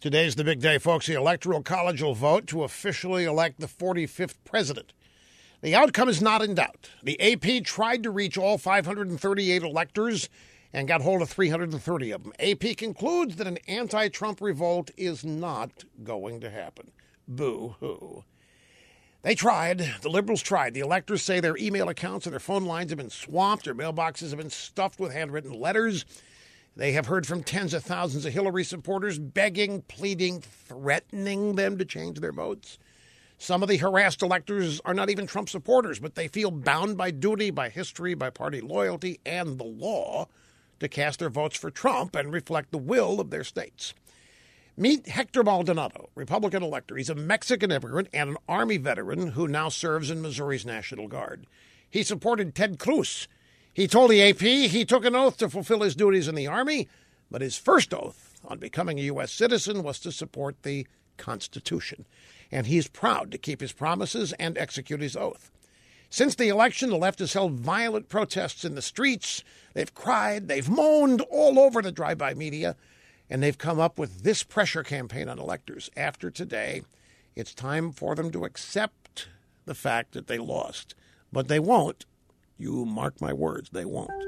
Today's the big day, folks. The Electoral College will vote to officially elect the 45th president. The outcome is not in doubt. The AP tried to reach all 538 electors and got hold of 330 of them. AP concludes that an anti Trump revolt is not going to happen. Boo hoo. They tried. The liberals tried. The electors say their email accounts and their phone lines have been swamped, their mailboxes have been stuffed with handwritten letters. They have heard from tens of thousands of Hillary supporters begging, pleading, threatening them to change their votes. Some of the harassed electors are not even Trump supporters, but they feel bound by duty, by history, by party loyalty, and the law to cast their votes for Trump and reflect the will of their states. Meet Hector Maldonado, Republican elector. He's a Mexican immigrant and an Army veteran who now serves in Missouri's National Guard. He supported Ted Cruz he told the AP he took an oath to fulfill his duties in the Army, but his first oath on becoming a U.S. citizen was to support the Constitution. And he's proud to keep his promises and execute his oath. Since the election, the left has held violent protests in the streets. They've cried, they've moaned all over the drive by media, and they've come up with this pressure campaign on electors. After today, it's time for them to accept the fact that they lost. But they won't you mark my words, they won't.